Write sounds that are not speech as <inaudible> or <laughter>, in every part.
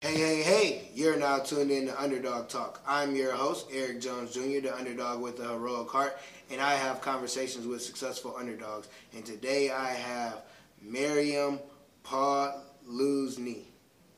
Hey, hey, hey, you're now tuned in to Underdawg Talk. I'm your host, Eric Jones Jr., the underdog with a heroic heart, and I have conversations with successful underdogs. And today I have Miriam Posluszny.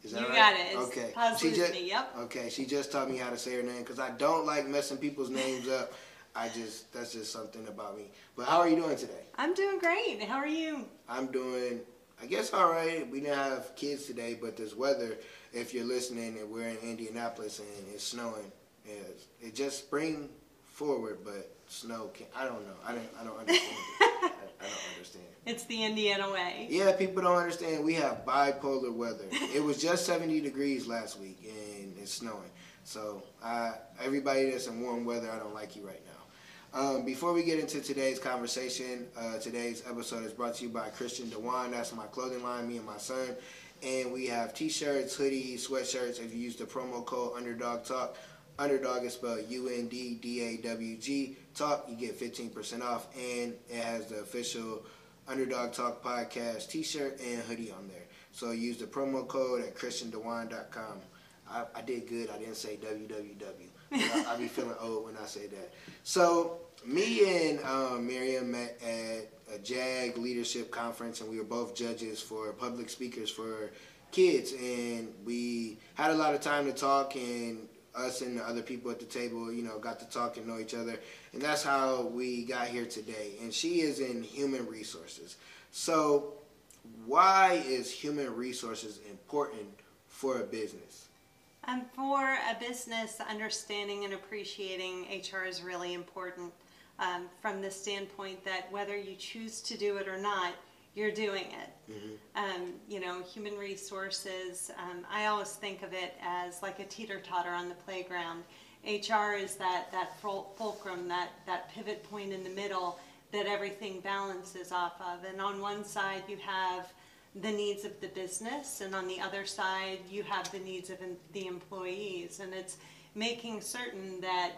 Is that You right? got it. It's Okay. Posluszny, She just, yep. Okay, she just taught me how to say her name because I don't like messing people's names up. I just, that's just something about me. But how are you doing today? I'm doing great. How are you? I'm doing, I guess, all right. We didn't have kids today, but this weather, if you're listening and we're in Indianapolis and it's snowing, it's, it just spring forward, but snow can I don't know. I don't, I don't understand it. I, I don't understand. <laughs> It's the Indiana way. Yeah, people don't understand. We have bipolar weather. It was just 70 degrees last week and it's snowing. So, uh, everybody that's in warm weather, I don't like you right now. Um, before we get into today's conversation, uh, today's episode is brought to you by Christian Dejuan. That's my clothing line, me and my son. And we have t-shirts, hoodies, sweatshirts. If you use the promo code Underdawg Talk, Underdawg is spelled U-N-D-D-A-W-G. Talk, you get 15% off. And it has the official Underdawg Talk podcast t-shirt and hoodie on there. So use the promo code at christiandejuan.com. I, I did good. I didn't say www. I, I be feeling old when I say that. So me and um, Miriam met at a JAG leadership conference, and we were both judges for public speakers for kids, and we had a lot of time to talk and us and the other people at the table, you know, got to talk and know each other. And that's how we got here today. And she is in human resources. So, why is human resources important for a business? Um, for a business, understanding and appreciating HR is really important um, from the standpoint that whether you choose to do it or not, you're doing it. Um, you know, human resources, um, I always think of it as like a teeter totter on the playground. HR is that, that ful- fulcrum, that, that pivot point in the middle that everything balances off of. And on one side, you have the needs of the business, and on the other side, you have the needs of the employees. And it's making certain that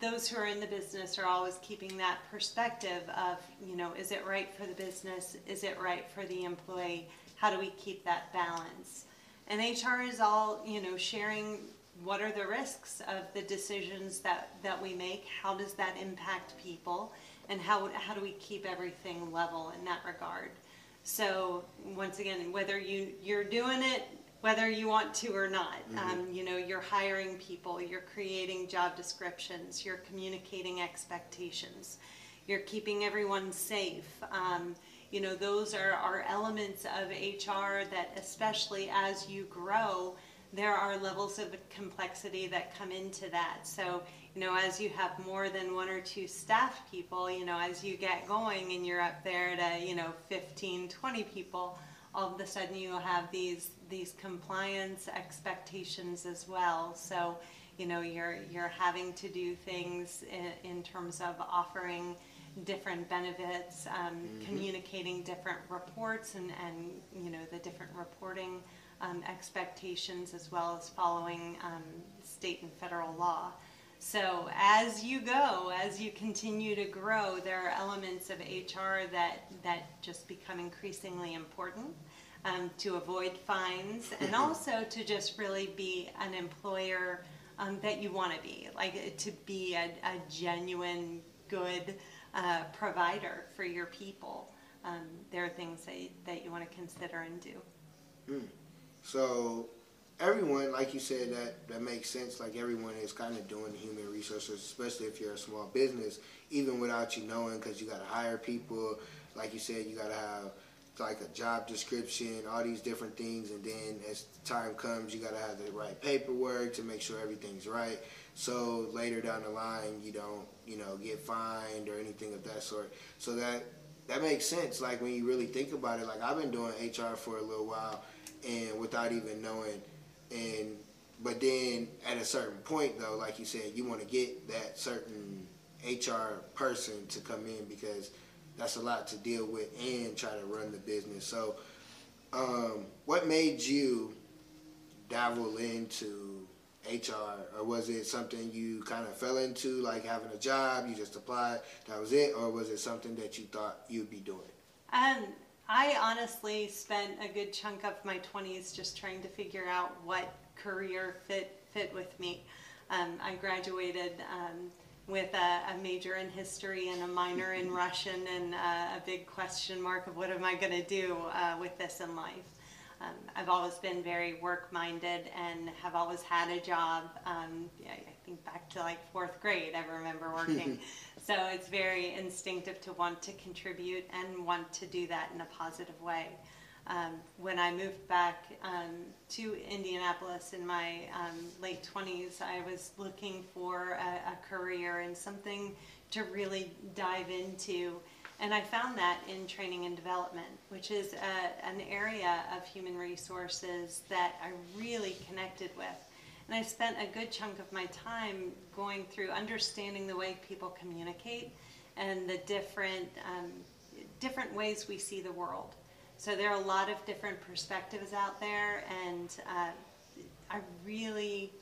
those who are in the business are always keeping that perspective of, you know, is it right for the business? Is it right for the employee? How do we keep that balance? And HR is all, you know, sharing what are the risks of the decisions that, that we make? How does that impact people? And how, how do we keep everything level in that regard? So once again, whether you, you're doing it, whether you want to or not, um, you know, you're hiring people, you're creating job descriptions, you're communicating expectations, you're keeping everyone safe. Um, you know, those are, are elements of HR that especially as you grow, there are levels of complexity that come into that. So, you know, as you have more than one or two staff people, you know, as you get going and you're up there to, you know, 15, 20 people, all of a sudden you'll have these, these compliance expectations as well. So, you know, you're, you're having to do things in, in terms of offering different benefits, um, communicating different reports and, and, you know, the different reporting um, expectations as well as following um, state and federal law. So as you go, as you continue to grow, there are elements of HR that, that just become increasingly important um, to avoid fines and also to just really be an employer um, that you want to be, like to be a, a genuine, good uh, provider for your people. Um, there are things that, that you want to consider and do. So everyone, like you said, that that makes sense. Like everyone is kind of doing human resources, especially if you're a small business, even without you knowing, because you got to hire people. Like you said, you got to have like a job description, all these different things, and then as time comes, you got to have the right paperwork to make sure everything's right. So later down the line, you don't, you know, get fined or anything of that sort. So that that makes sense. Like when you really think about it, like I've been doing HR for a little while, and without even knowing, and but then at a certain point though, like you said, you want to get that certain HR person to come in because that's a lot to deal with and try to run the business. So, um, what made you dabble into HR, or was it something you kind of fell into, like having a job, you just applied, that was it, or was it something that you thought you'd be doing? Um, I honestly spent a good chunk of my 20s just trying to figure out what career fit fit with me. Um, I graduated um, with a, a, major in history and a minor in Russian, and uh, a big question mark of what am I going to do uh, with this in life. Um, I've always been very work minded and have always had a job. Um, yeah, I think back to like fourth grade, I remember working. <laughs> so it's very instinctive to want to contribute and want to do that in a positive way. Um, when I moved back um, to Indianapolis in my um, late 20s, I was looking for a, a career and something to really dive into and I found that in training and development, which is a, an area of human resources that I really connected with. And I spent a good chunk of my time going through understanding the way people communicate and the different, um, different ways we see the world. So there are a lot of different perspectives out there, and uh, I really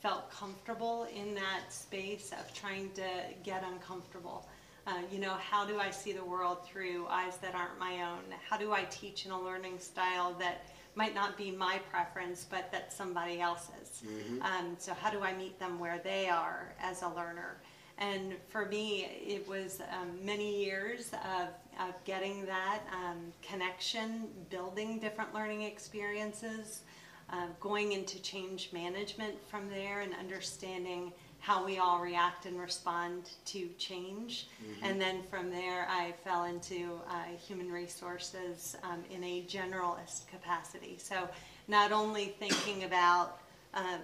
felt comfortable in that space of trying to get uncomfortable. Uh, you know, how do I see the world through eyes that aren't my own? How do I teach in a learning style that might not be my preference, but that somebody else's? Mm-hmm. Um, so, how do I meet them where they are as a learner? And for me, it was um, many years of, of getting that um, connection, building different learning experiences, uh, going into change management from there, and understanding how we all react and respond to change. Mm-hmm. And then from there, I fell into uh, human resources um, in a generalist capacity. So not only thinking about um,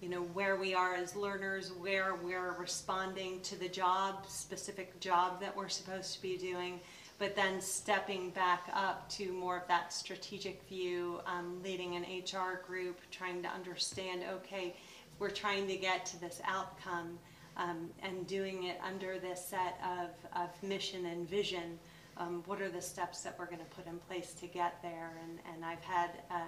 you know where we are as learners, where we're responding to the job, specific job that we're supposed to be doing, but then stepping back up to more of that strategic view, um, leading an HR group, trying to understand, okay, we're trying to get to this outcome um, and doing it under this set of, of mission and vision. Um, what are the steps that we're going to put in place to get there? And, and I've had uh,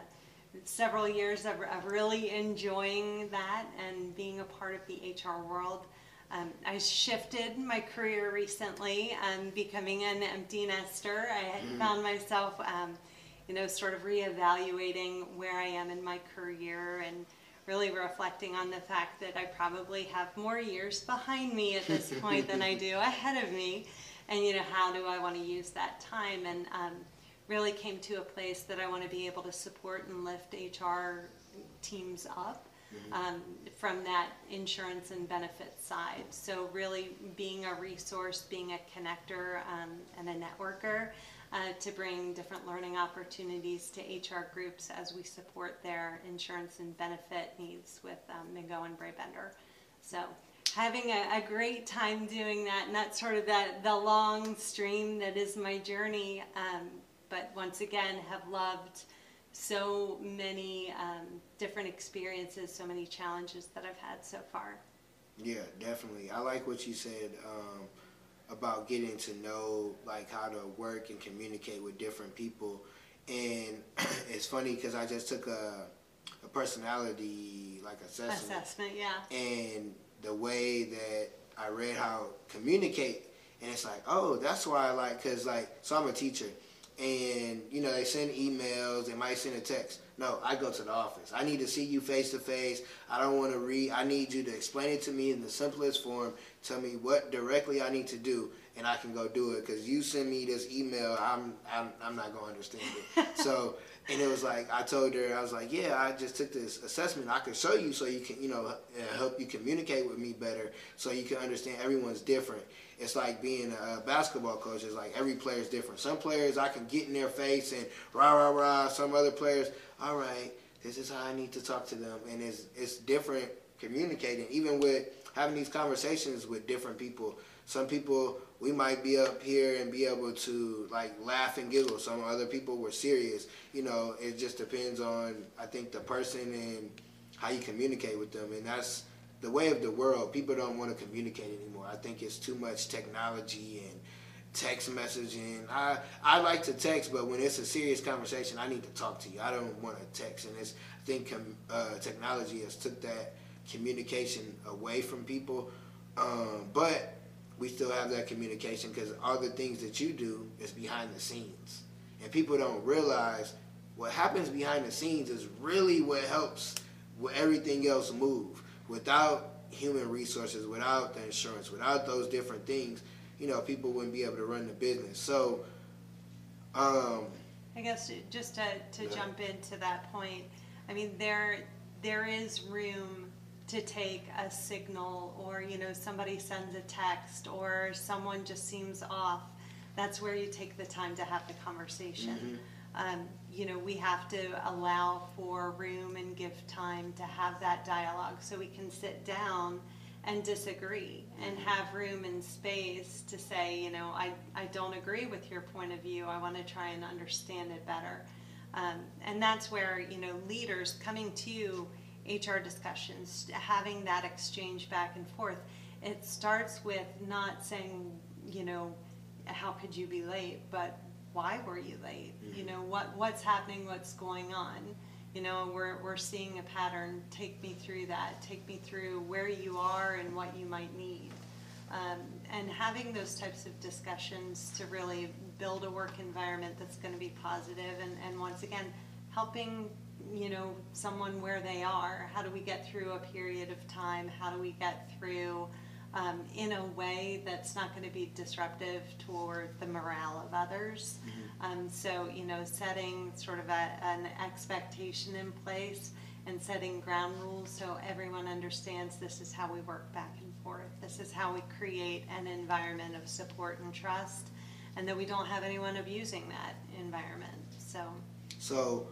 several years of, of, really enjoying that and being a part of the HR world. Um, I shifted my career recently, um, becoming an empty nester. I had mm. found myself, um, you know, sort of reevaluating where I am in my career and really reflecting on the fact that I probably have more years behind me at this point than I <laughs> do ahead of me. And, you know, how do I want to use that time? And um, really came to a place that I want to be able to support and lift HR teams up. Mm-hmm. Um, from that insurance and benefits side. So, really being a resource, being a connector, um, and a networker uh, to bring different learning opportunities to HR groups as we support their insurance and benefit needs with um, McGohan Brabender. So having a, a, great time doing that, and that's sort of that the long stream that is my journey. Um, but once again, have loved so many um, different experiences, so many challenges that I've had so far. Yeah, definitely. I like what you said. Um, about getting to know like how to work and communicate with different people. And <clears throat> it's funny because I just took a, a personality like assessment. Assessment, yeah. And the way that I read how communicate, and it's like, oh, that's why I like, cause like, so I'm a teacher, and you know they send emails, they might send a text. No, I go to the office. I need to see you face to face. I don't want to read. I need you to explain it to me in the simplest form. Tell me what directly I need to do, and I can go do it. Because you send me this email, I'm I'm, I'm not gonna understand it. <laughs> so, and it was like I told her, I was like, yeah, I just took this assessment. I can show you so you can, you know, help you communicate with me better, so you can understand everyone's different it's like being a basketball coach. It's like every player is different. Some players I can get in their face and rah rah rah. Some other players, all right, this is how I need to talk to them, and it's it's different communicating. Even with having these conversations with different people. Some people we might be up here and be able to like laugh and giggle. Some other people were serious. You know, it just depends on I think the person and how you communicate with them, and that's the way of the world, people don't want to communicate anymore. I think it's too much technology and text messaging. I I like to text, but when it's a serious conversation, I need to talk to you. I don't want to text, and it's I think uh, technology has took that communication away from people. Um, but we still have that communication because all the things that you do is behind the scenes. and people don't realize what happens behind the scenes is really what helps with everything else move. Without human resources, without the insurance, without those different things, you know, people wouldn't be able to run the business. So, um, I guess just to, to Yeah. jump into that point, I mean, there, there is room to take a signal or, you know, somebody sends a text or someone just seems off. That's where you take the time to have the conversation. Um, you know, we have to allow for room and give time to have that dialogue so we can sit down and disagree and have room and space to say, you know, I, I don't agree with your point of view. I want to try and understand it better. Um, and that's where, you know, leaders coming to HR discussions, having that exchange back and forth, it starts with not saying, you know, how could you be late, but why were you late? You know, what, what's happening, what's going on? You know, we're, we're seeing a pattern. Take me through that. Take me through where you are and what you might need. Um, and having those types of discussions to really build a work environment that's going to be positive and, and once again, helping, you know, someone where they are. How do we get through a period of time? How do we get through um, in a way that's not going to be disruptive toward the morale of others? Um, so, you know, setting sort of a, an expectation in place and setting ground rules so everyone understands this is how we work back and forth. This is how we create an environment of support and trust, and that we don't have anyone abusing that environment. So, So,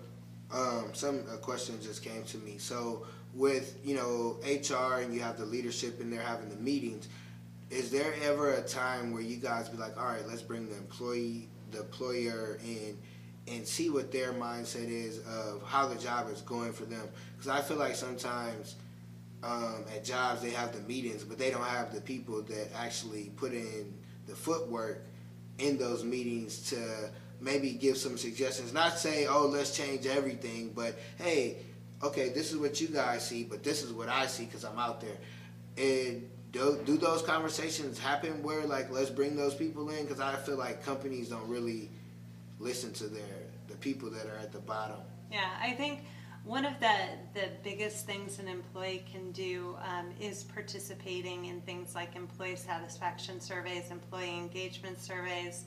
um, some a question just came to me. So, with you know HR and you have the leadership and they're having the meetings, is there ever a time where you guys be like, all right, let's bring the employee, the employer in, and see what their mindset is of how the job is going for them? Because I feel like sometimes. Um, at jobs, they have the meetings, but they don't have the people that actually put in the footwork in those meetings to maybe give some suggestions. Not say, oh, let's change everything, but hey, okay, this is what you guys see, but this is what I see because I'm out there. And do, do those conversations happen where, like, let's bring those people in? Because I feel like companies don't really listen to their the people that are at the bottom. yeah, I think one of the, the biggest things an employee can do um, is participating in things like employee satisfaction surveys, employee engagement surveys,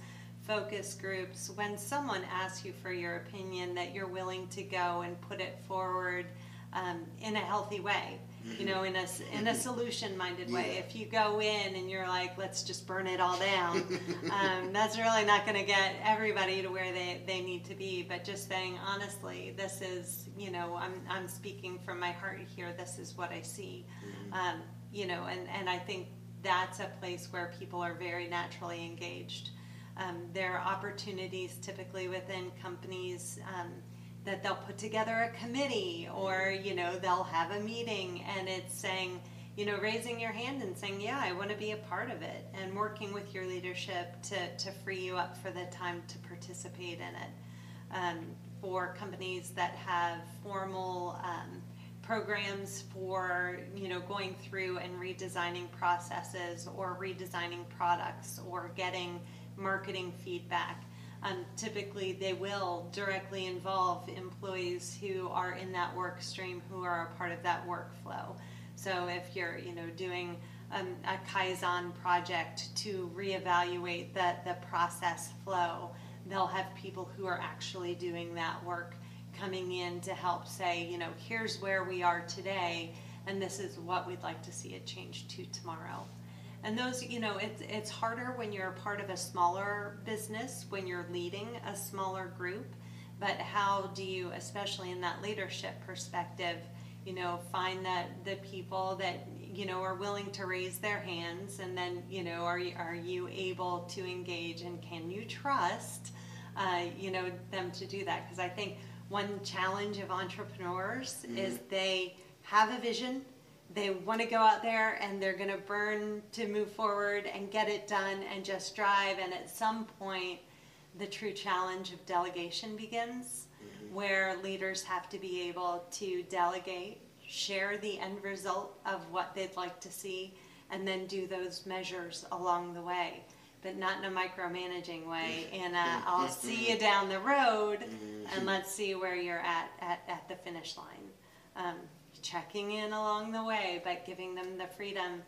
focus groups. When someone asks you for your opinion, that you're willing to go and put it forward um, in a healthy way. You know, in a in a solution minded way. If you go in and you're like, let's just burn it all down, <laughs> um, that's really not going to get everybody to where they, they need to be. But just saying honestly, this is, you know, I'm, I'm speaking from my heart here. This is what I see. Um, you know, and, and I think that's a place where people are very naturally engaged. Um, there are opportunities typically within companies um, that they'll put together a committee or, you know, they'll have a meeting and it's saying, you know, raising your hand and saying, yeah, I want to be a part of it and working with your leadership to, to free you up for the time to participate in it. Um, for companies that have formal um, programs for, you know, going through and redesigning processes or redesigning products or getting marketing feedback. Um, typically, they will directly involve employees who are in that work stream, who are a part of that workflow. So if you're, you know, doing um, a Kaizen project to reevaluate the, the process flow, they'll have people who are actually doing that work coming in to help say, you know, here's where we are today, and this is what we'd like to see it change to tomorrow. And those, you know, it's, it's harder when you're a part of a smaller business, when you're leading a smaller group. But how do you, especially in that leadership perspective, you know, find that the people that, you know, are willing to raise their hands and then, you know, are you, are you able to engage and can you trust, uh, you know, them to do that? Because I think one challenge of entrepreneurs is they have a vision, they want to go out there and they're going to burn to move forward and get it done and just drive. And at some point, the true challenge of delegation begins, where leaders have to be able to delegate, share the end result of what they'd like to see, and then do those measures along the way. but not in a micromanaging way. And uh, I'll see you down the road, and let's see where you're at at, at the finish line. Um, checking in along the way, but giving them the freedom.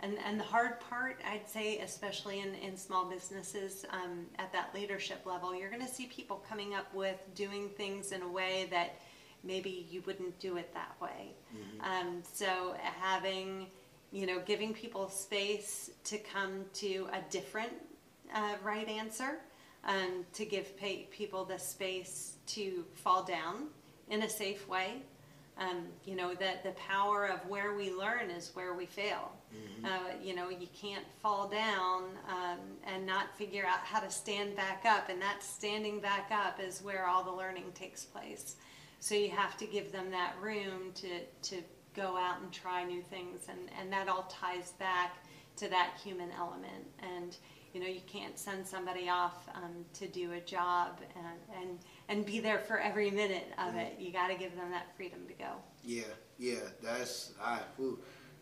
And, and the hard part, I'd say, especially in, in small businesses um, at that leadership level, you're going to see people coming up with doing things in a way that maybe you wouldn't do it that way. Um, so having, you know, giving people space to come to a different uh, right answer, um, to give pa- people the space to fall down in a safe way. Um, you know that the power of where we learn is where we fail. Uh, you know, you can't fall down um, and not figure out how to stand back up, and that standing back up is where all the learning takes place. So you have to give them that room to, to go out and try new things, and, and that all ties back to that human element. And you know, you can't send somebody off um, to do a job and, and and be there for every minute of it. You got to give them that freedom to go. Yeah, yeah, that's I. Whew,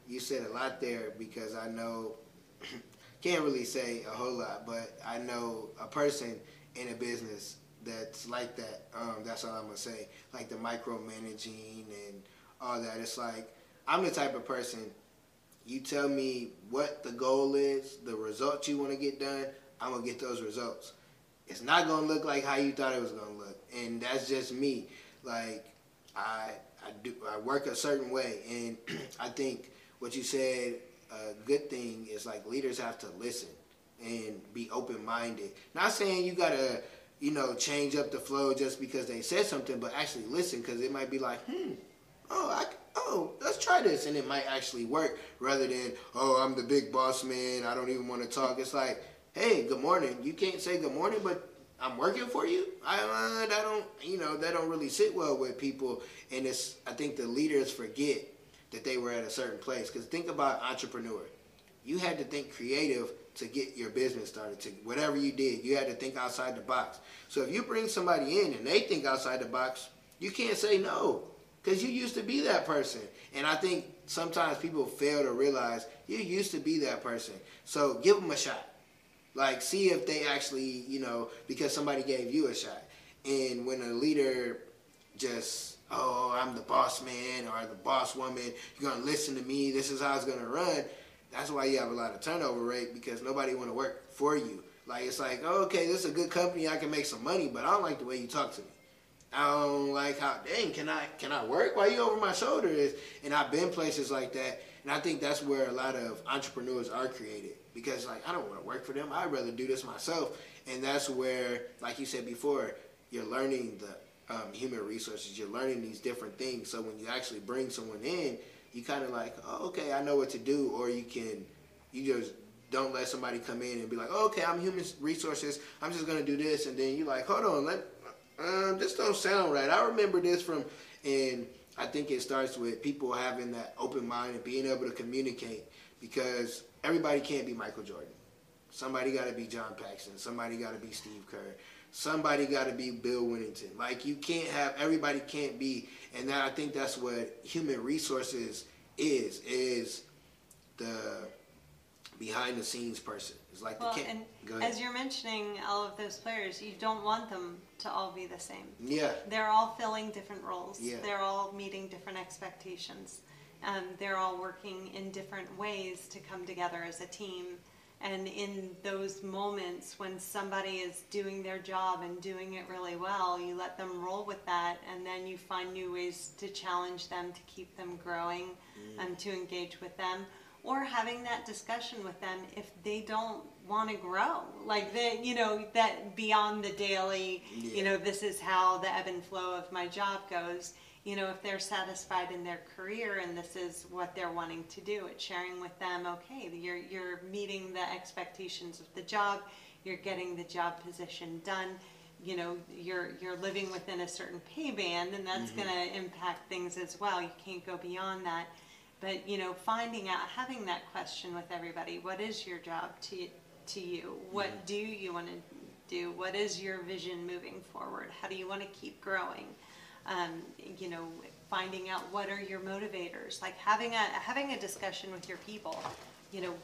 you said a lot there because I know <clears throat> can't really say a whole lot, but I know a person in a business that's like that. Um, that's all I'm gonna say. Like the micromanaging and all that. It's like I'm the type of person. You tell me what the goal is, the results you want to get done. I'm gonna get those results. It's not gonna look like how you thought it was gonna look, and that's just me. Like I, I do, I work a certain way, and <clears throat> I think what you said, a good thing is like leaders have to listen and be open minded. Not saying you gotta, you know, change up the flow just because they said something, but actually listen because it might be like, hmm, oh, I, oh, let's try this, and it might actually work rather than, oh, I'm the big boss man, I don't even want to talk. It's like, hey, good morning. You can't say good morning, but I'm working for you. I uh, that don't you know that don't really sit well with people, and it's I think the leaders forget that they were at a certain place. Because think about entrepreneur, you had to think creative to get your business started. To whatever you did, you had to think outside the box. So if you bring somebody in and they think outside the box, you can't say no because you used to be that person. And I think sometimes people fail to realize you used to be that person. So give them a shot. Like, see if they actually, you know, because somebody gave you a shot. And when a leader just, oh, I'm the boss man or the boss woman, you're going to listen to me, this is how it's going to run, that's why you have a lot of turnover rate because nobody want to work for you. Like, it's like, oh, okay, this is a good company, I can make some money, but I don't like the way you talk to me. I don't like how, dang, can I, can I work while you over my shoulder? Is, and I've been places like that. And I think that's where a lot of entrepreneurs are created because like I don't want to work for them. I'd rather do this myself. And that's where, like you said before, you're learning the um, human resources. You're learning these different things. So when you actually bring someone in, you kind of like, oh, okay, I know what to do. Or you can, you just don't let somebody come in and be like, oh, okay, I'm human resources. I'm just gonna do this, and then you're like, hold on, let, um, this don't sound right. I remember this from, and I think it starts with people having that open mind and being able to communicate because everybody can't be Michael Jordan. Somebody got to be John Paxson. Somebody got to be Steve Kerr. Somebody got to be Bill Wennington. Like you can't have everybody can't be, and that I think that's what human resources is is the behind the scenes person. It's like Well, the and as you're mentioning all of those players, you don't want them to all be the same. yeah, They're all filling different roles. Yeah. They're all meeting different expectations. Um, they're all working in different ways to come together as a team. And in those moments when somebody is doing their job and doing it really well, you let them roll with that, and then you find new ways to challenge them, to keep them growing, and to engage with them, or having that discussion with them if they don't want to grow, like that, you know, that beyond the daily, Yeah. you know, this is how the ebb and flow of my job goes. You know, if they're satisfied in their career and this is what they're wanting to do, it's sharing with them, okay, you're, you're meeting the expectations of the job, you're getting the job position done, you know, you're, you're living within a certain pay band and that's mm-hmm. gonna impact things as well, you can't go beyond that. But, you know, finding out, having that question with everybody, what is your job to, to you? What mm-hmm. do you wanna do? What is your vision moving forward? How do you wanna keep growing? Um, you know, finding out what are your motivators, like having a having a discussion with your people. You know,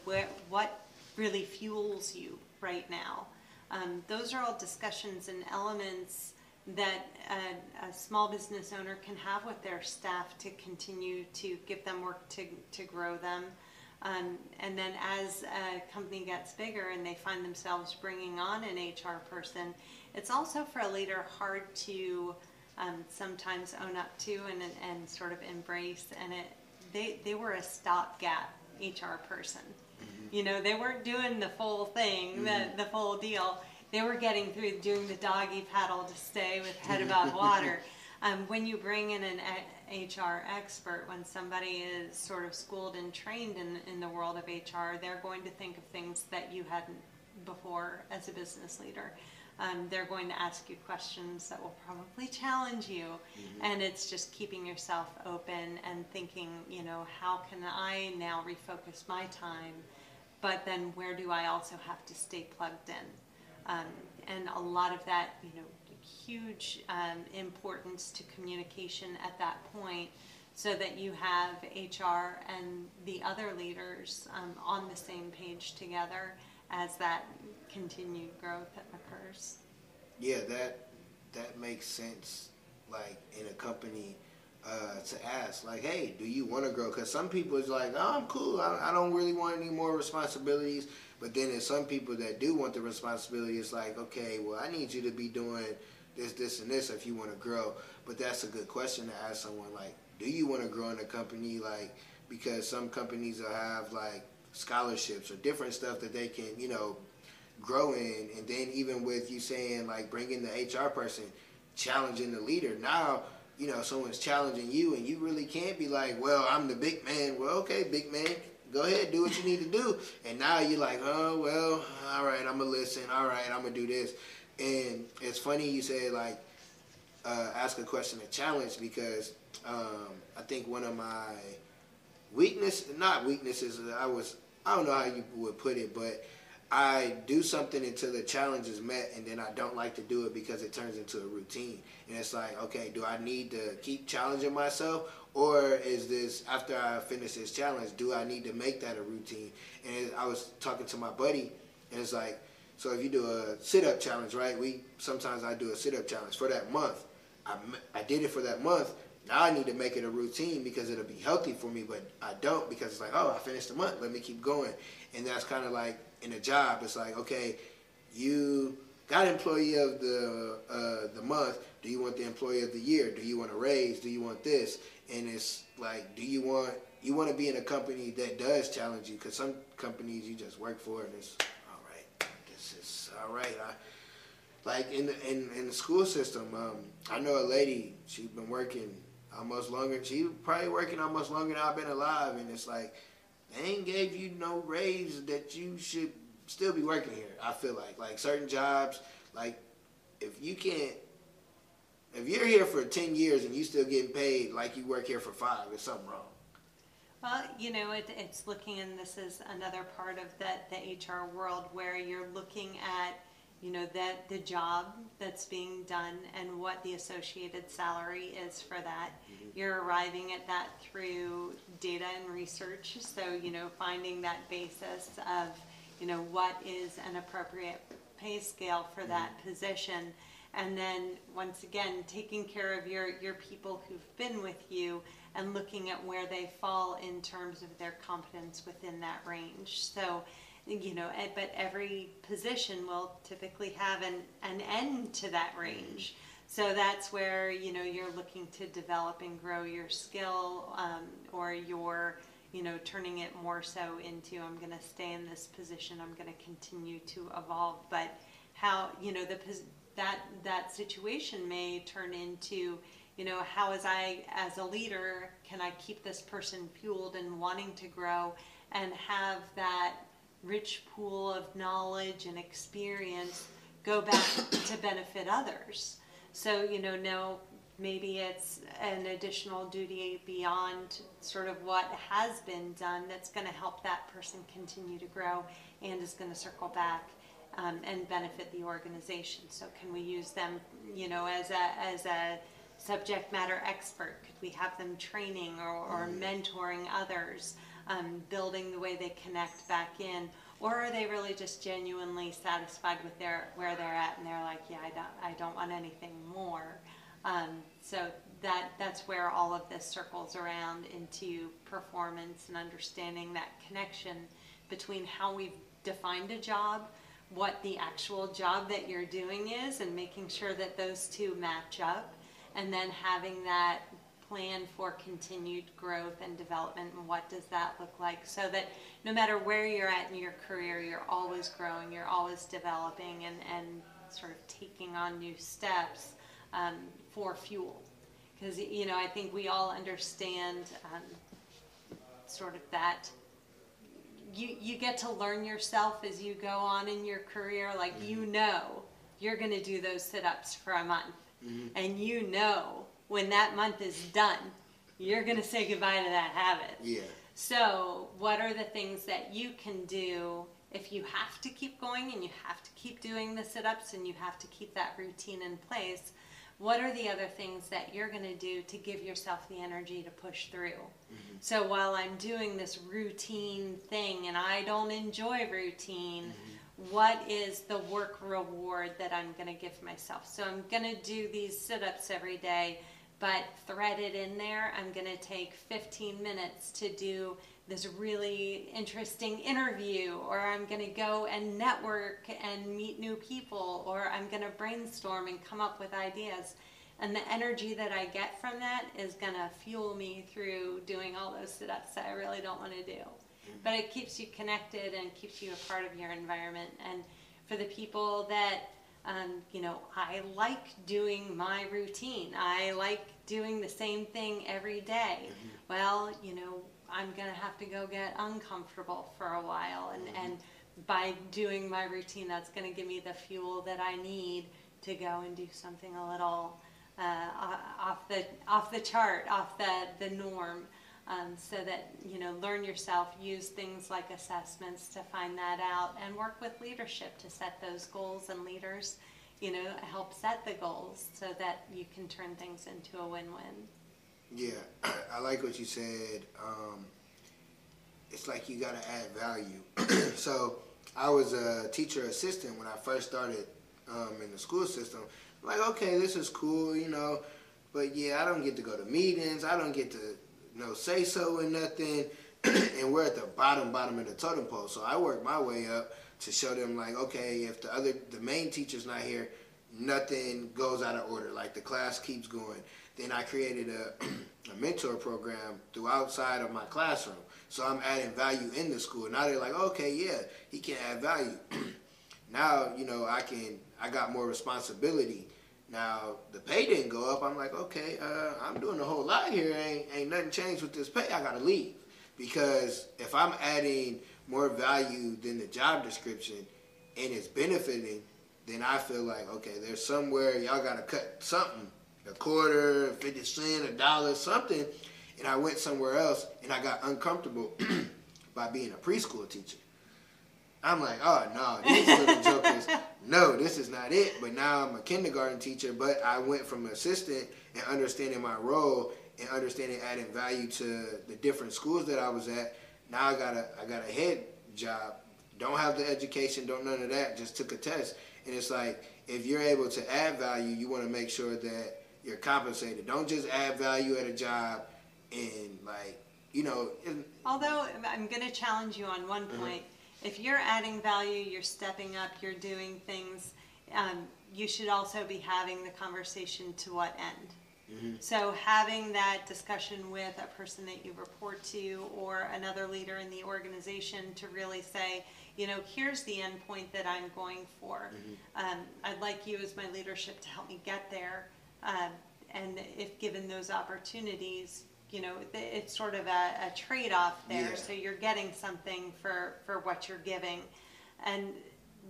what really fuels you right now. Um, those are all discussions and elements that a, a small business owner can have with their staff to continue to give them work to, to grow them. Um, and then as a company gets bigger and they find themselves bringing on an HR person, it's also for a leader hard to um, sometimes own up to and, and sort of embrace. And it, they, they were a stopgap HR person. You know, they weren't doing the full thing, the, the full deal. They were getting through doing the doggy paddle to stay with <laughs> head above water. Um, when you bring in an HR expert, when somebody is sort of schooled and trained in, in the world of HR, they're going to think of things that you hadn't before as a business leader. Um, they're going to ask you questions that will probably challenge you. And it's just keeping yourself open and thinking, you know, how can I now refocus my time? But then where do I also have to stay plugged in? Um, and a lot of that, you know, huge um, importance to communication at that point so that you have HR and the other leaders um, on the same page together as that continued growth Yeah, that that makes sense. Like in a company, uh, to ask, like, hey, do you want to grow? Because some people is like, oh, I'm cool. I, I don't really want any more responsibilities. But then there's some people that do want the responsibility. It's like, okay, well, I need you to be doing this, this, and this if you want to grow. But that's a good question to ask someone. Like, do you want to grow in a company? Like, because some companies will have like scholarships or different stuff that they can, you know, grow in. And then even with you saying like bringing the HR person, challenging the leader. Now, you know, someone's challenging you, and you really can't be like, well, I'm the big man. Well, okay, big man, go ahead, do what you need to do. And now you're like, oh, well, all right, I'm gonna listen. All right, I'm gonna do this. And it's funny you say like, uh, ask a question, a challenge, because um, I think one of my weakness, not weaknesses, I was, I don't know how you would put it, but I do something until the challenge is met, and then I don't like to do it because it turns into a routine. And it's like, okay, do I need to keep challenging myself, or is this after I finish this challenge, do I need to make that a routine? And I was talking to my buddy, and it's like, so if you do a sit-up challenge, right? We sometimes I do a sit-up challenge for that month. I, I did it for that month. Now I need to make it a routine because it'll be healthy for me, but I don't because it's like, oh, I finished the month. Let me keep going. And that's kind of like in a job. It's like, okay, you got employee of the uh, the month. Do you want the employee of the year? Do you want a raise? Do you want this? And it's like, do you want you want to be in a company that does challenge you? Because some companies you just work for and it's all right. This is all right. I, like in the, in in the school system, um, I know a lady. She's been working almost longer. She probably working almost longer than I've been alive, and it's like they ain't gave you no raise that you should still be working here. I feel like like certain jobs, like if you can't, if you're here for ten years and you still getting paid like you work here for five, there's something wrong. Well, you know, it, it's looking, and this is another part of the, the HR world where you're looking at, you know, that the job that's being done and what the associated salary is for that. Mm-hmm. You're arriving at that through data and research. So, you know, finding that basis of, you know, what is an appropriate pay scale for mm-hmm. that position. And then once again, taking care of your, your people who've been with you and looking at where they fall in terms of their competence within that range. So, you know, eh, but every position will typically have an, an end to that range. So that's where, you know, you're looking to develop and grow your skill um, or your, you know, turning it more so into I'm going to stay in this position, I'm going to continue to evolve. But how, you know, the that that situation may turn into, you know, how as I as a leader can I keep this person fueled and wanting to grow and have that rich pool of knowledge and experience go back to benefit others. So, you know, now maybe it's an additional duty beyond sort of what has been done that's going to help that person continue to grow and is going to circle back um, and benefit the organization. So, can we use them, you know, as a as a subject matter expert? Could we have them training or, or mentoring others, um, building the way they connect back in? Or are they really just genuinely satisfied with their, where they're at and they're like, yeah, I don't, I don't want anything more. Um, so that, that's where all of this circles around into performance and understanding that connection between how we've defined a job, what the actual job that you're doing is, and making sure that those two match up, and then having that plan for continued growth and development, and what does that look like, so that no matter where you're at in your career, you're always growing, you're always developing, and, and sort of taking on new steps um, for fuel. Because, you know, I think we all understand um, sort of that you you get to learn yourself as you go on in your career. Like you know you're going to do those sit-ups for a month. And you know when that month is done you're going to say goodbye to that habit Yeah. so what are the things that you can do if you have to keep going and you have to keep doing the sit-ups and you have to keep that routine in place what are the other things that you're going to do to give yourself the energy to push through mm-hmm. so while I'm doing this routine thing and I don't enjoy routine, mm-hmm. what is the work reward that I'm going to give myself? So I'm going to do these sit ups every day, but threaded in there, I'm going to take 15 minutes to do this really interesting interview, or I'm going to go and network and meet new people, or I'm going to brainstorm and come up with ideas. And the energy that I get from that is going to fuel me through doing all those sit ups that I really don't want to do. Mm-hmm. But it keeps you connected and keeps you a part of your environment. And for the people that, um, you know, I like doing my routine, I like doing the same thing every day. Well, you know, I'm going to have to go get uncomfortable for a while. And, and by doing my routine, that's going to give me the fuel that I need to go and do something a little uh, off the off the chart, off the the norm, um, so that you know learn yourself, use things like assessments to find that out, and work with leadership to set those goals and leaders, you know, help set the goals so that you can turn things into a win-win. Yeah, <clears throat> I like what you said. Um, it's like you got to add value. <clears throat> so I was a teacher assistant when I first started um, in the school system. Like, okay, this is cool, you know, but yeah, I don't get to go to meetings. I don't get to, know, say so and nothing. <clears throat> and we're at the bottom, bottom of the totem pole. So I work my way up to show them, like, okay, if the other, the main teacher's not here, nothing goes out of order. Like the class keeps going. Then I created a, <clears throat> a mentor program through outside of my classroom. So I'm adding value in the school. Now they're like, okay, yeah, he can add value. <clears throat> now, you know, I can, I got more responsibility. Now the pay didn't go up. I'm like, okay, uh, I'm doing a whole lot here. Ain't ain't nothing changed with this pay. I gotta leave because if I'm adding more value than the job description and it's benefiting, then I feel like okay, there's somewhere y'all gotta cut something, a quarter, fifty cent, a dollar, something. And I went somewhere else and I got uncomfortable <clears throat> by being a preschool teacher. I'm like, oh no, these little <laughs> jokers. No, this is not it. But now I'm a kindergarten teacher. But I went from assistant and understanding my role and understanding adding value to the different schools that I was at. Now I got a I got a head job. Don't have the education. Don't none of that. Just took a test. And it's like if you're able to add value, you want to make sure that you're compensated. Don't just add value at a job and like you know. Although I'm going to challenge you on one mm-hmm. point. If you're adding value, you're stepping up, you're doing things, um, you should also be having the conversation to what end. So having that discussion with a person that you report to or another leader in the organization to really say, you know, here's the end point that I'm going for. Um, I'd like you as my leadership to help me get there. Um, and if given those opportunities, you know, it's sort of a, a trade-off there. Yeah. So you're getting something for, for what you're giving. And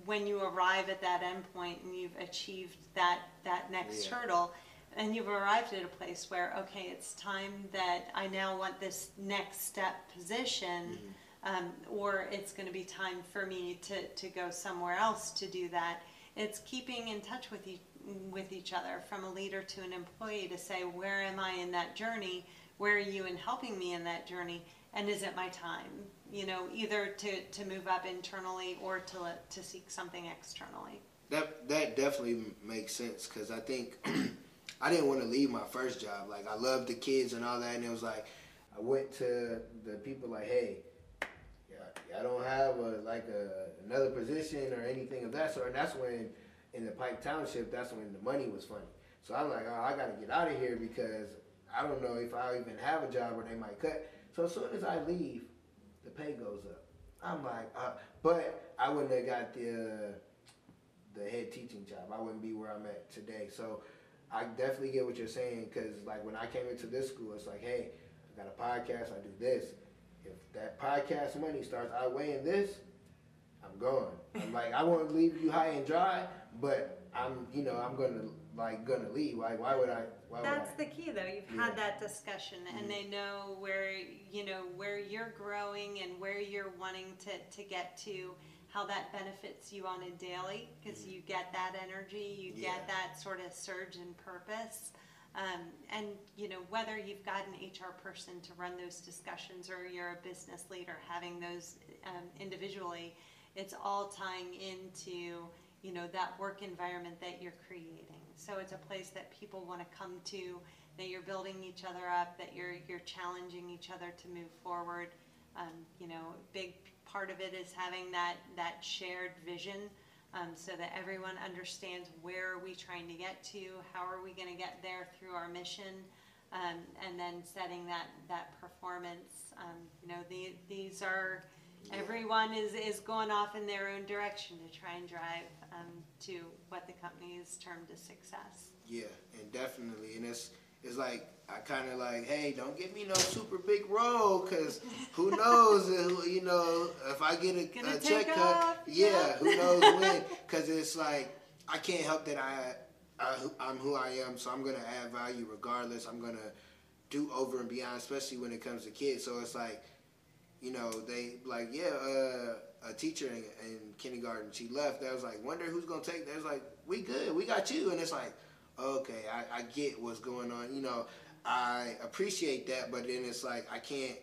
when you arrive at that end point and you've achieved that, that next Yeah. hurdle, and you've arrived at a place where, okay, it's time that I now want this next step position, um, or it's gonna be time for me to, to go somewhere else to do that. It's keeping in touch with each, with each other, from a leader to an employee, to say, where am I in that journey? Where are you in helping me in that journey? and is it my time? You know, either to, to move up internally or to, to seek something externally. That that definitely makes sense because I think <clears throat> I didn't want to leave my first job. Like I loved the kids and all that, and it was like I went to the people like, hey, I don't have a like a another position or anything of that sort. And that's when in the Pike Township, that's when the money was funny. So I'm like, oh, I got to get out of here because I don't know if I'll even have a job or they might cut. So as soon as I leave, the pay goes up. I'm like, uh, but I wouldn't have got the. Uh, the head teaching job. I wouldn't be where I'm at today. So I definitely get what you're saying because like when I came into this school, it's like, hey, I got a podcast. I do this. If that podcast money starts outweighing this, I'm gone. I'm like, I won't leave you high and dry, but I'm, you know, I'm gonna like gonna leave. Like, why would I? Why That's the key though, you've had that discussion and they know where, you know, where you're growing and where you're wanting to, to get to, how that benefits you on a daily, cause you get that energy, you. Yeah. get that sort of surge in purpose. Um, and, you know, whether you've got an HR person to run those discussions or you're a business leader having those, um, individually, it's all tying into, you know, that work environment that you're creating. So it's a place that people want to come to, that you're building each other up, that you're, you're challenging each other to move forward. Um, you know, big part of it is having that, that shared vision, um, so that everyone understands where are we trying to get to, how are we gonna get there through our mission, um, and then setting that, that performance. Um, you know, the, these are, everyone is, is going off in their own direction to try and drive, um, to what the company has termed a success. Yeah, and definitely, and it's it's like I kind of like, hey, don't give me no super big role, cause who <laughs> knows, you know, if I get a, a check cut, yeah. yeah, who knows <laughs> when, cause it's like I can't help that I, I I'm who I am, so I'm gonna add value regardless. I'm gonna do over and beyond, especially when it comes to kids. So it's like, you know, they like, yeah, uh, a teacher in, in kindergarten, she left. They was like, wonder who's gonna take. They was like, we good, we got you, and it's like okay, I, I get what's going on. You know, I appreciate that, but then it's like I can't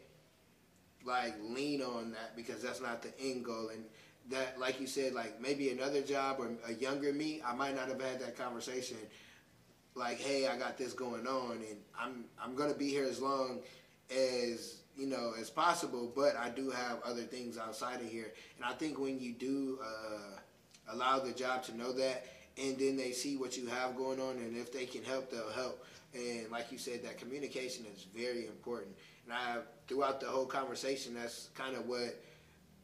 like lean on that because that's not the end goal. And that, like you said, like maybe another job or a younger me, I might not have had that conversation. Like, hey, I got this going on, and I'm I'm gonna be here as long as you know as possible. But I do have other things outside of here, and I think when you do uh, allow the job to know that, and then they see what you have going on, and if they can help, they'll help. And like you said, that communication is very important. And I, throughout the whole conversation, that's kind of what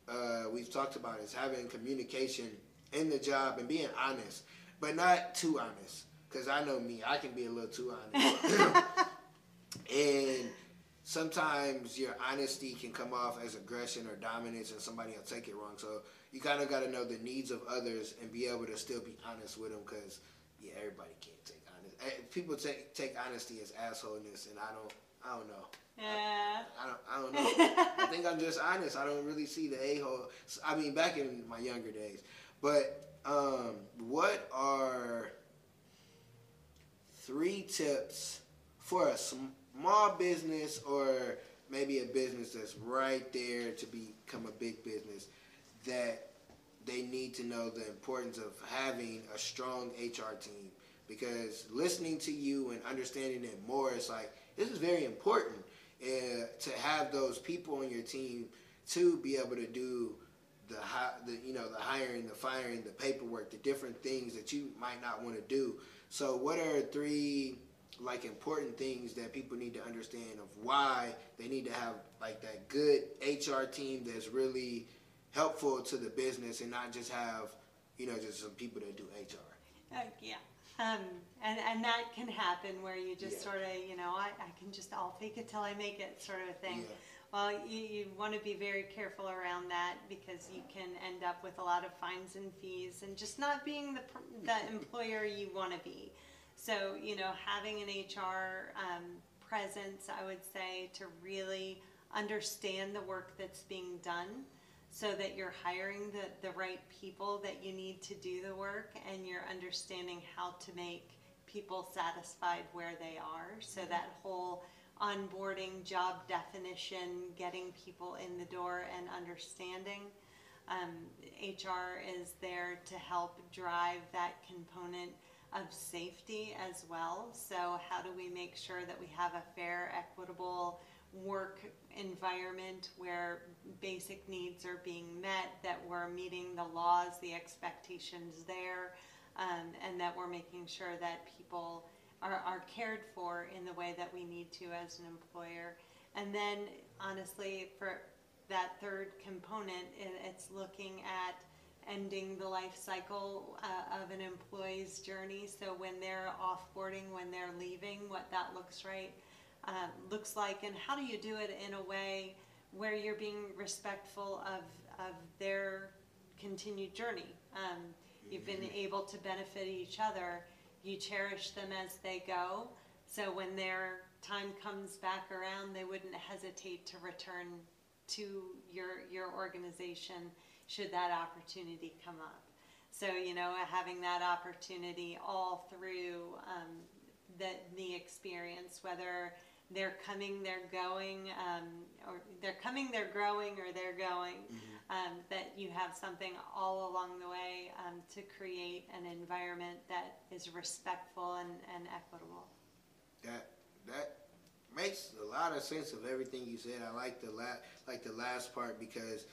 uh, we've talked about is having communication in the job and being honest, but not too honest. Because I know me, I can be a little too honest. <laughs> and sometimes your honesty can come off as aggression or dominance, and somebody will take it wrong. So you kind of got to know the needs of others and be able to still be honest with them. Because yeah, everybody can't take honest. eh, People take take honesty as assholeness, and I don't. I don't know. Yeah. I don't. I don't know. I think I'm just honest. I don't really see the a hole. I mean, back in my younger days. But um, what are three tips for a small business or maybe a business that's right there to become a big business that they need to know the importance of having a strong HR team. Because listening to you and understanding it more it's like this is very important uh, to have those people on your team to be able to do the, hi- the you know the hiring the firing the paperwork the different things that you might not want to do. So what are three like important things that people need to understand of why they need to have like that good HR team that's really helpful to the business and not just have you know just some people that do HR. Uh, yeah. Um, and, and that can happen where you just Yeah. sort of, you know, I, I can just, I'll fake it till I make it sort of a thing. Yeah. Well, you, you want to be very careful around that because you can end up with a lot of fines and fees and just not being the, the <laughs> employer you want to be. So, you know, having an HR um, presence, I would say, to really understand the work that's being done so that you're hiring the, the right people that you need to do the work and you're understanding how to make people satisfied where they are. So that whole onboarding, job definition, getting people in the door and understanding. Um, HR is there to help drive that component of safety as well. So how do we make sure that we have a fair, equitable work environment where basic needs are being met, that we're meeting the laws, the expectations there, um, and that we're making sure that people are, are cared for in the way that we need to as an employer. And then honestly, for that third component, it's looking at ending the life cycle uh, of an employee's journey. So when they're offboarding, when they're leaving, what that looks right uh, looks like, and how do you do it in a way where you're being respectful of of their continued journey. Um, you've been able to benefit each other. You cherish them as they go. So when their time comes back around, they wouldn't hesitate to return to your your organization should that opportunity come up. So you know, having that opportunity all through um, the the experience, whether they're coming, they're going, um, or they're coming, they're growing, or they're going. Um, that you have something all along the way um, to create an environment that is respectful and, and equitable. That that makes a lot of sense of everything you said. I like the la- like the last part because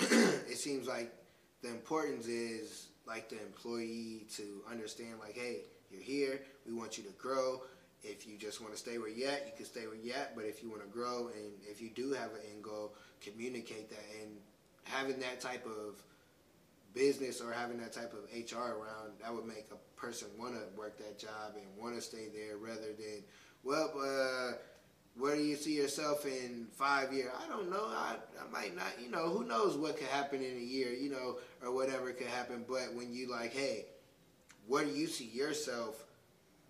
<clears throat> it seems like the importance is like the employee to understand like, hey, you're here. We want you to grow. If you just want to stay where you're at, you can stay where you're at. But if you want to grow and if you do have an end goal, communicate that. And having that type of business or having that type of HR around, that would make a person want to work that job and want to stay there rather than, well, uh, where do you see yourself in five years? I don't know. I, I might not, you know, who knows what could happen in a year, you know, or whatever could happen. But when you like, hey, where do you see yourself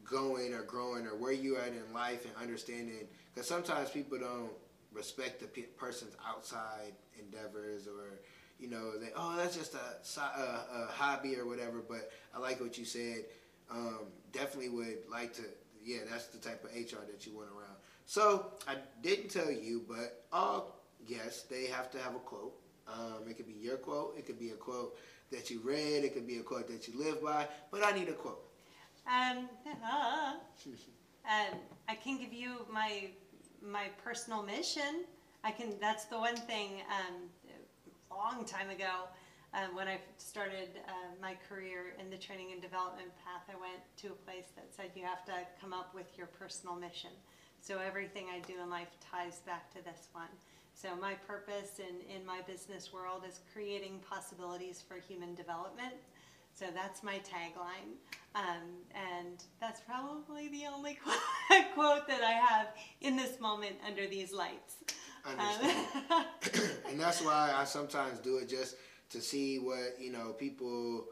going or growing or where you at in life and understanding? Because sometimes people don't respect the pe- person's outside endeavors or, you know, they, oh, that's just a, a, a hobby or whatever. But I like what you said. Um, definitely would like to, yeah, that's the type of HR that you want around. So I didn't tell you, but all guests they have to have a quote. Um, it could be your quote. It could be a quote that you read. It could be a quote that you live by. But I need a quote. Um, uh, <laughs> I can give you my my personal mission. I can. That's the one thing. Um, long time ago, uh, when I started uh, my career in the training and development path, I went to a place that said you have to come up with your personal mission. So everything I do in life ties back to this one. So my purpose in, in my business world is creating possibilities for human development. So that's my tagline. Um, and that's probably the only quote, <laughs> quote that I have in this moment under these lights. Understand. Um, <laughs> <coughs> and that's why I sometimes do it just to see what you know people,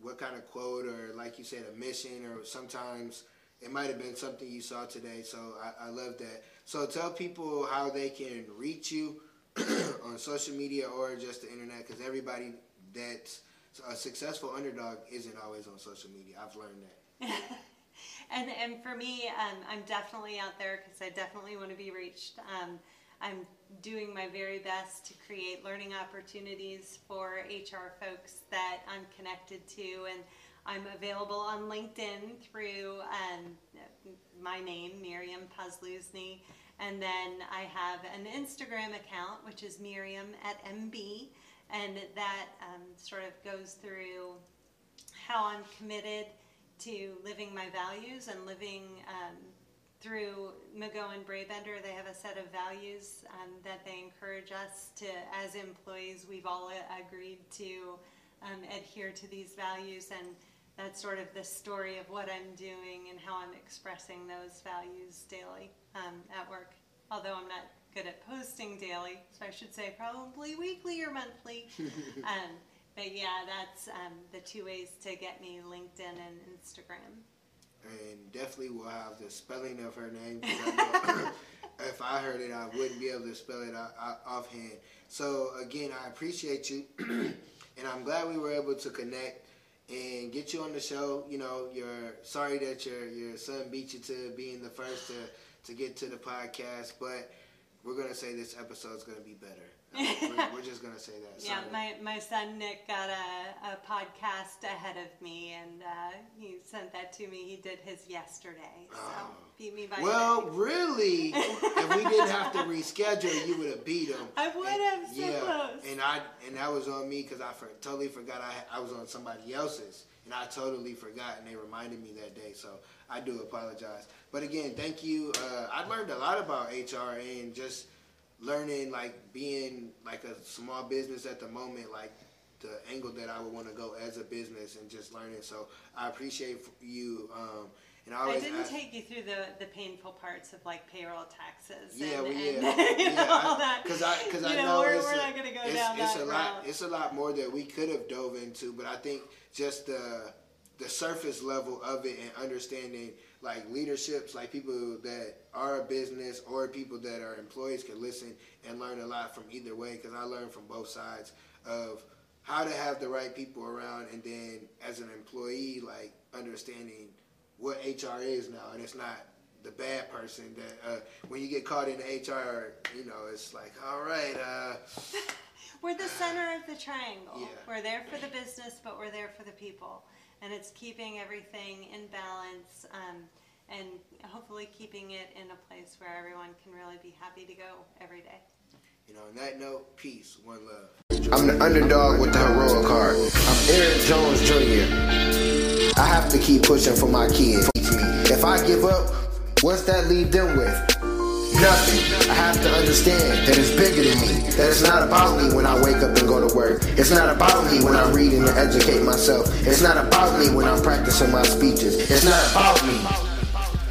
what kind of quote or like you said a mission or sometimes it might have been something you saw today. So I, I love that. So tell people how they can reach you <clears throat> on social media or just the internet because everybody that's a successful underdog isn't always on social media. I've learned that. <laughs> and and for me, um, I'm definitely out there because I definitely want to be reached. Um, I'm doing my very best to create learning opportunities for HR folks that I'm connected to, and I'm available on LinkedIn through um, my name, Miriam Posluszny, and then I have an Instagram account which is Miriam at MB, and that um, sort of goes through how I'm committed to living my values and living um, through McGohan Brabender. They have a set of values um, that they encourage us to, as employees, we've all agreed to um, adhere to these values, and that's sort of the story of what I'm doing and how I'm expressing those values daily um, at work. Although I'm not good at posting daily, so I should say probably weekly or monthly. <laughs> um, but yeah, that's um, the two ways to get me LinkedIn and Instagram. And definitely we'll have the spelling of her name. I <laughs> <laughs> if I heard it, I wouldn't be able to spell it out, out, offhand. So again, I appreciate you, <clears throat> and I'm glad we were able to connect and get you on the show. You know, you're sorry that your your son beat you to being the first to to get to the podcast, but we're gonna say this episode is gonna be better. We're, <laughs> we're, just gonna say that. Yeah, my, my son Nick got a, a podcast ahead of me, and uh, he sent that to me. He did his yesterday, so oh. beat me by. Well, really, <laughs> if we didn't have to reschedule, you would have beat him. I would have. So yeah, close. and I and that was on me because I for, totally forgot I I was on somebody else's, and I totally forgot, and they reminded me that day. So I do apologize. But again, thank you. Uh, I learned a lot about HR and just learning like being like a small business at the moment, like the angle that I would want to go as a business and just learning. So I appreciate you. Um, and I, I didn't ask, take you through the, the painful parts of like payroll taxes. Yeah, and, well, yeah, and, yeah. <laughs> know, <laughs> all that. Because I, because I know, know we're, it's we're a, not to go it's, down it's that a route. lot. It's a lot more that we could have dove into, but I think just the the surface level of it and understanding like leaderships, like people that are a business or people that are employees can listen and learn a lot from either way. Because I learned from both sides of how to have the right people around, and then as an employee, like understanding what HR is now, and it's not the bad person that uh, when you get caught in HR, you know, it's like, all right. Uh, <laughs> we're the center of the triangle. Yeah. We're there for the business, but we're there for the people and it's keeping everything in balance um, and hopefully keeping it in a place where everyone can really be happy to go every day. You know, on that note, peace, one love. I'm the underdog with the heroic heart. I'm Eric Jones Jr. I have to keep pushing for my kids. If I give up, what's that leave them with? Nothing. Have to understand that it's bigger than me. That it's not about me when I wake up and go to work. It's not about me when I read and educate myself. It's not about me when I'm practicing my speeches. It's not about me.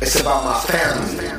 It's about my family.